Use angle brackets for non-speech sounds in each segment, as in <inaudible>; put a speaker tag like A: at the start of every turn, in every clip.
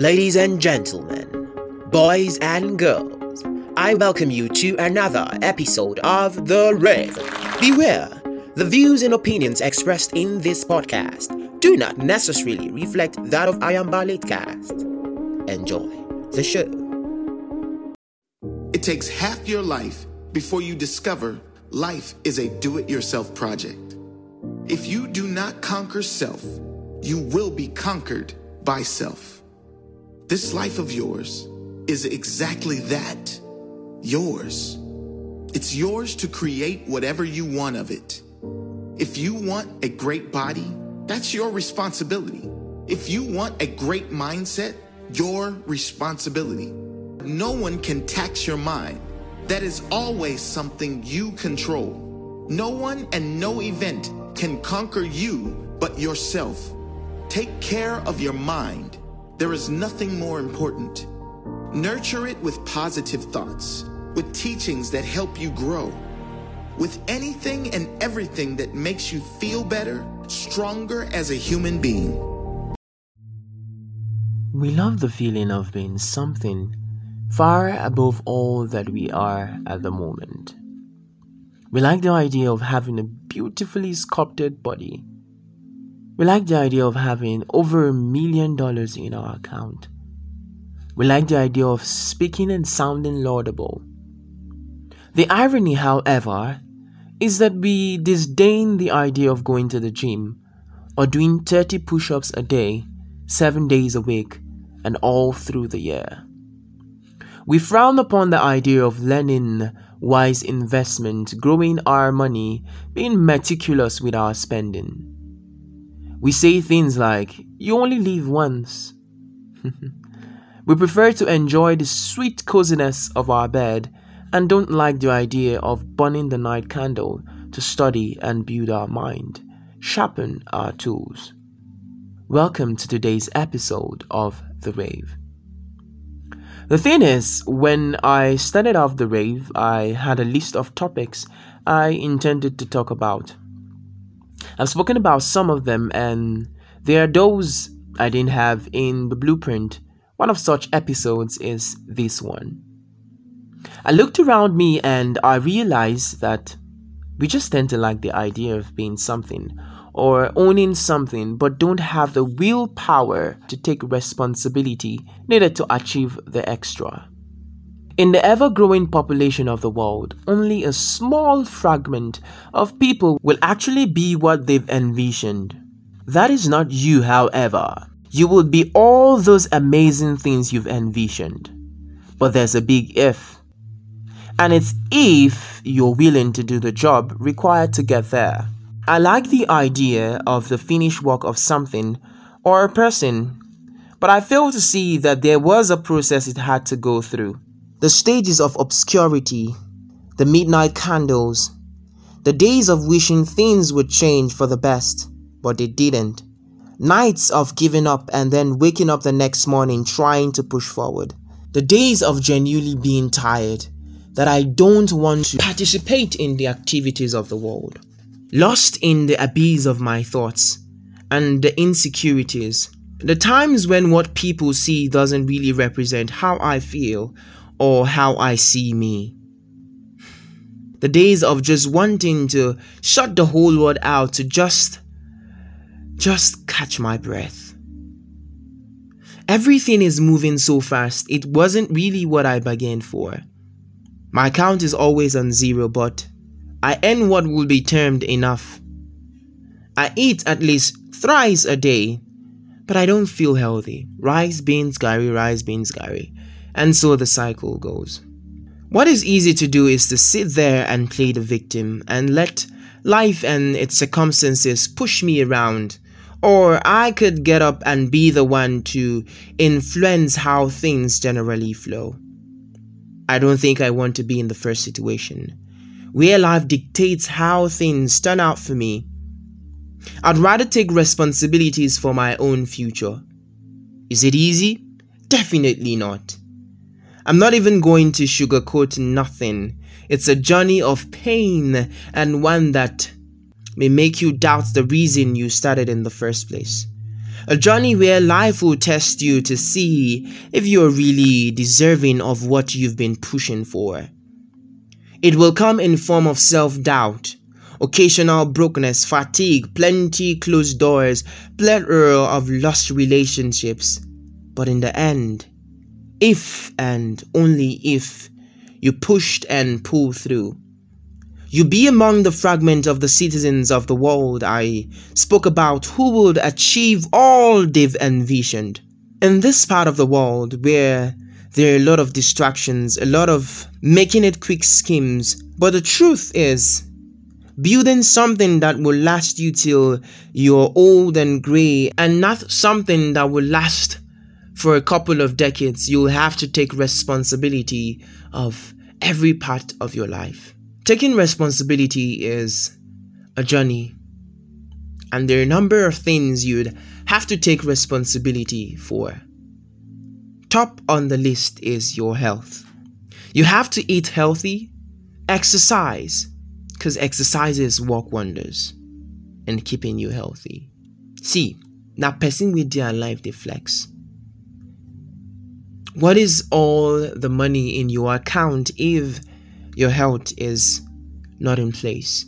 A: Ladies and gentlemen, boys and girls, I welcome you to another episode of The Rave. Beware, the views and opinions expressed in this podcast do not necessarily reflect that of Ayamba Cast. Enjoy the show.
B: It takes half your life before you discover life is a do it yourself project. If you do not conquer self, you will be conquered by self. This life of yours is exactly that yours. It's yours to create whatever you want of it. If you want a great body, that's your responsibility. If you want a great mindset, your responsibility. No one can tax your mind. That is always something you control. No one and no event can conquer you but yourself. Take care of your mind. There is nothing more important. Nurture it with positive thoughts, with teachings that help you grow, with anything and everything that makes you feel better, stronger as a human being.
A: We love the feeling of being something far above all that we are at the moment. We like the idea of having a beautifully sculpted body. We like the idea of having over a million dollars in our account. We like the idea of speaking and sounding laudable. The irony, however, is that we disdain the idea of going to the gym or doing 30 push ups a day, 7 days a week, and all through the year. We frown upon the idea of learning wise investment, growing our money, being meticulous with our spending. We say things like, You only live once. <laughs> we prefer to enjoy the sweet coziness of our bed and don't like the idea of burning the night candle to study and build our mind, sharpen our tools. Welcome to today's episode of The Rave. The thing is, when I started off the rave, I had a list of topics I intended to talk about. I've spoken about some of them, and there are those I didn't have in the blueprint. One of such episodes is this one. I looked around me and I realized that we just tend to like the idea of being something or owning something but don't have the willpower to take responsibility needed to achieve the extra. In the ever growing population of the world, only a small fragment of people will actually be what they've envisioned. That is not you, however. You will be all those amazing things you've envisioned. But there's a big if. And it's if you're willing to do the job required to get there. I like the idea of the finished work of something or a person, but I fail to see that there was a process it had to go through. The stages of obscurity, the midnight candles, the days of wishing things would change for the best, but they didn't. Nights of giving up and then waking up the next morning trying to push forward. The days of genuinely being tired, that I don't want to participate in the activities of the world lost in the abyss of my thoughts and the insecurities. The times when what people see doesn't really represent how I feel or how I see me. The days of just wanting to shut the whole world out to just, just catch my breath. Everything is moving so fast, it wasn't really what I bargained for. My account is always on zero, but I earn what would be termed enough. I eat at least thrice a day, but I don't feel healthy. Rice, beans, gari, rice, beans, gari. And so the cycle goes. What is easy to do is to sit there and play the victim and let life and its circumstances push me around. Or I could get up and be the one to influence how things generally flow. I don't think I want to be in the first situation where life dictates how things turn out for me. I'd rather take responsibilities for my own future. Is it easy? Definitely not. I'm not even going to sugarcoat nothing. It's a journey of pain and one that may make you doubt the reason you started in the first place. A journey where life will test you to see if you're really deserving of what you've been pushing for. It will come in form of self-doubt, occasional brokenness, fatigue, plenty closed doors, plethora of lost relationships. But in the end, if and only if you pushed and pulled through, you be among the fragment of the citizens of the world I spoke about who would achieve all they've envisioned. In this part of the world where there are a lot of distractions, a lot of making it quick schemes, but the truth is, building something that will last you till you're old and gray and not something that will last for a couple of decades. You'll have to take responsibility of every part of your life. Taking responsibility is a journey, and there are a number of things you'd have to take responsibility for. Top on the list is your health. You have to eat healthy, exercise, because exercises work wonders in keeping you healthy. See, now person with their life they flex. What is all the money in your account if your health is not in place?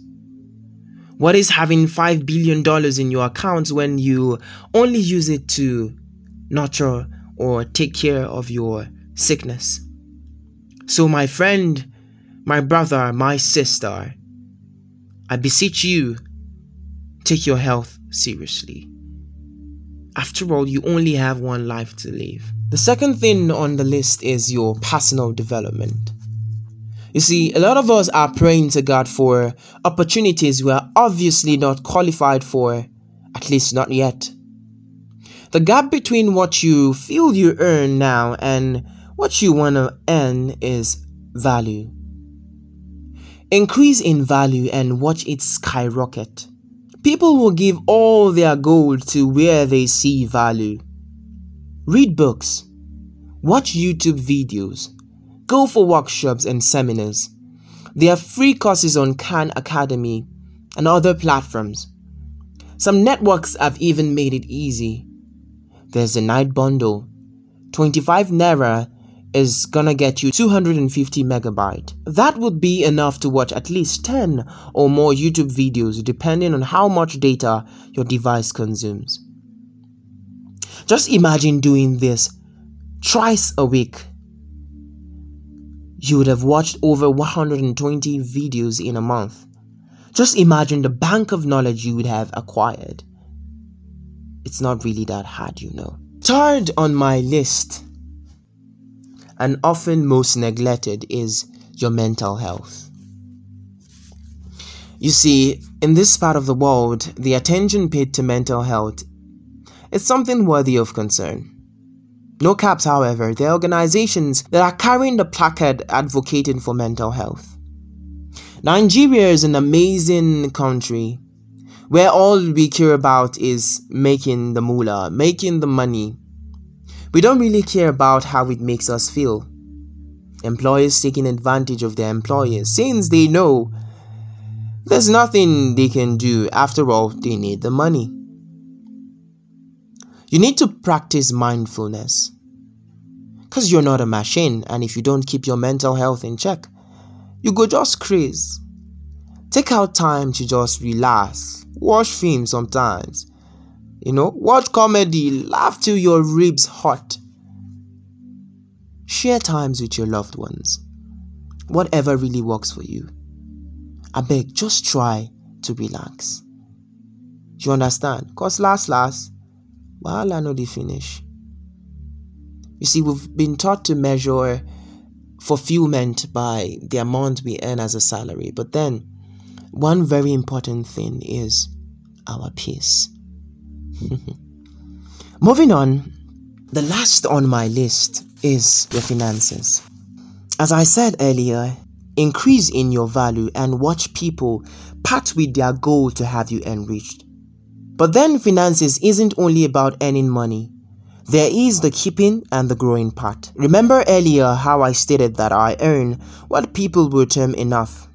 A: What is having $5 billion in your account when you only use it to nurture or take care of your sickness? So, my friend, my brother, my sister, I beseech you, take your health seriously. After all, you only have one life to live. The second thing on the list is your personal development. You see, a lot of us are praying to God for opportunities we are obviously not qualified for, at least not yet. The gap between what you feel you earn now and what you want to earn is value. Increase in value and watch it skyrocket. People will give all their gold to where they see value. Read books, watch YouTube videos, go for workshops and seminars. There are free courses on Khan Academy and other platforms. Some networks have even made it easy. There's a night bundle, 25 naira is gonna get you 250 megabyte. That would be enough to watch at least 10 or more YouTube videos depending on how much data your device consumes. Just imagine doing this twice a week. You would have watched over 120 videos in a month. Just imagine the bank of knowledge you would have acquired. It's not really that hard, you know. Third on my list and often most neglected is your mental health. You see, in this part of the world, the attention paid to mental health is something worthy of concern. No caps, however, are organizations that are carrying the placard advocating for mental health. Nigeria is an amazing country where all we care about is making the moolah, making the money, we don't really care about how it makes us feel. Employers taking advantage of their employers since they know there's nothing they can do. After all, they need the money. You need to practice mindfulness because you're not a machine, and if you don't keep your mental health in check, you go just crazy. Take out time to just relax, watch films sometimes, you know, watch comedy, laugh till your ribs hot. Share times with your loved ones. Whatever really works for you. I beg, just try to relax. You understand? Cause last last, while I know finish. You see, we've been taught to measure fulfillment by the amount we earn as a salary, but then one very important thing is our peace. <laughs> Moving on, the last on my list is your finances. As I said earlier, increase in your value and watch people part with their goal to have you enriched. But then finances isn't only about earning money. There is the keeping and the growing part. Remember earlier how I stated that I earn what people would term enough.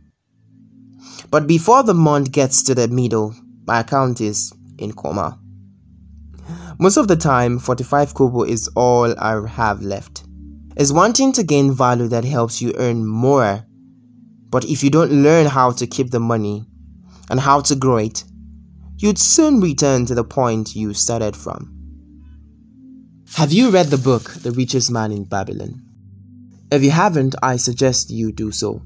A: But before the month gets to the middle, my account is in coma. Most of the time, 45 kobo is all I have left. It's wanting to gain value that helps you earn more. But if you don't learn how to keep the money and how to grow it, you'd soon return to the point you started from. Have you read the book, The Richest Man in Babylon? If you haven't, I suggest you do so.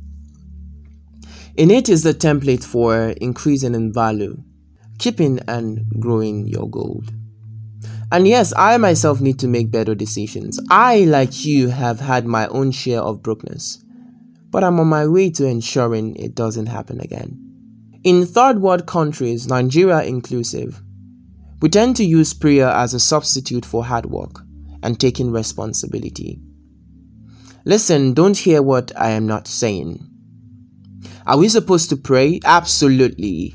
A: In it is the template for increasing in value, keeping and growing your gold. And yes, I myself need to make better decisions. I, like you, have had my own share of brokenness, but I'm on my way to ensuring it doesn't happen again. In third world countries, Nigeria inclusive, we tend to use prayer as a substitute for hard work and taking responsibility. Listen, don't hear what I am not saying. Are we supposed to pray? Absolutely.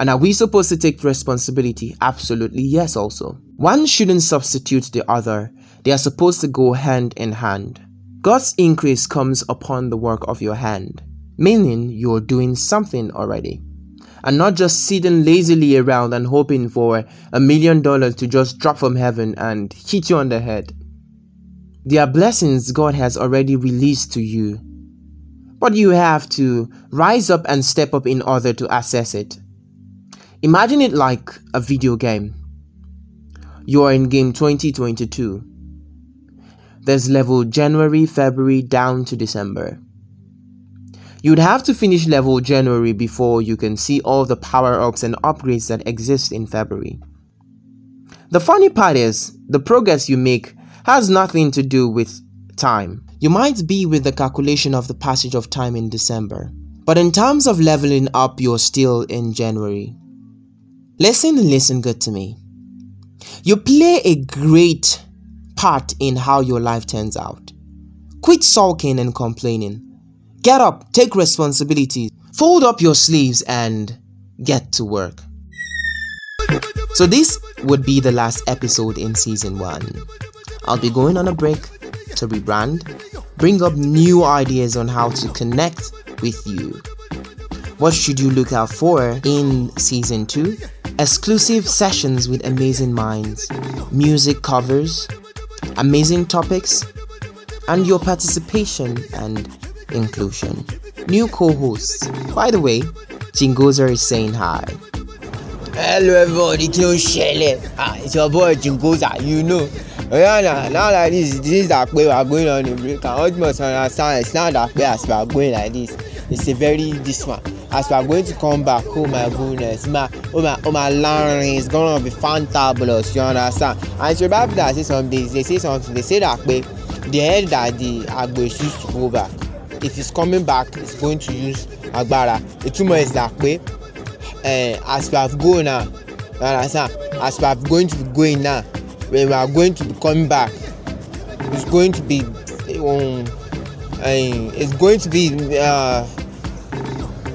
A: And are we supposed to take responsibility? Absolutely, yes, also. One shouldn't substitute the other, they are supposed to go hand in hand. God's increase comes upon the work of your hand, meaning you're doing something already. And not just sitting lazily around and hoping for a million dollars to just drop from heaven and hit you on the head. There are blessings God has already released to you, but you have to rise up and step up in order to access it. Imagine it like a video game. You are in game 2022. There's level January, February down to December. You'd have to finish level January before you can see all the power ups and upgrades that exist in February. The funny part is, the progress you make has nothing to do with time. You might be with the calculation of the passage of time in December, but in terms of leveling up, you're still in January. Listen and listen good to me. You play a great part in how your life turns out. Quit sulking and complaining. Get up, take responsibility, fold up your sleeves, and get to work. So, this would be the last episode in season one. I'll be going on a break to rebrand, bring up new ideas on how to connect with you. What should you look out for in season two? exclusive sessions with amazing minds, music covers, amazing topics, and your participation and inclusion. New co hosts. By the way, Jingoza is saying hi.
C: Hello everybody, ló ń Ah, it's your boy Jingoza, you know. Yeah, now, now like this, this is that way we are going on a break. And what must understand, it's not that way as we are going like this. It's a very this one. as we are going to come back oh my goodness ma oh my oh my learning is gonna be fantabulous you understand and so bible that say something they say something they say that pe the head that the agbo used to go back if he's coming back he's going to use agbára. Ìtumọ̀ is that pe uh, as we have go now you as we are going to be going now when we are going to be coming back it's going to be um, uh, it's going to be uh,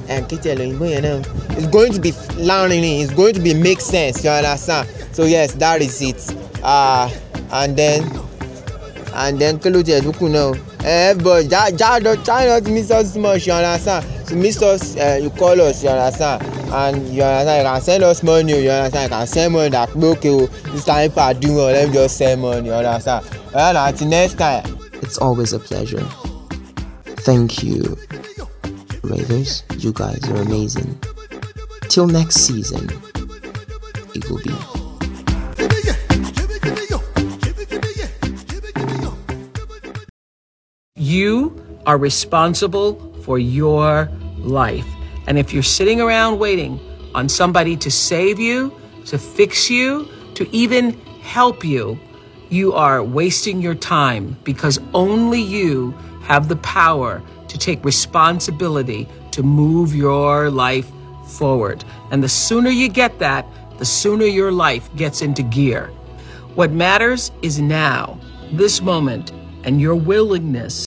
C: it's going to be learning it's going to be make sense you understand? So yes that is it. Uh, and then and then kí ló tiẹ̀ tún kù náà ẹ but try not to miss us too much you understand to miss us uh, you call us you understand and you understand you can send us money you understand you can send money that okay o this time well let me just send money you understand well next time.
A: it's always a pleasure thank you. Ravers, you guys are amazing. Till next season, it will be.
D: You are responsible for your life. And if you're sitting around waiting on somebody to save you, to fix you, to even help you, you are wasting your time because only you have the power to take responsibility to move your life forward. And the sooner you get that, the sooner your life gets into gear. What matters is now, this moment, and your willingness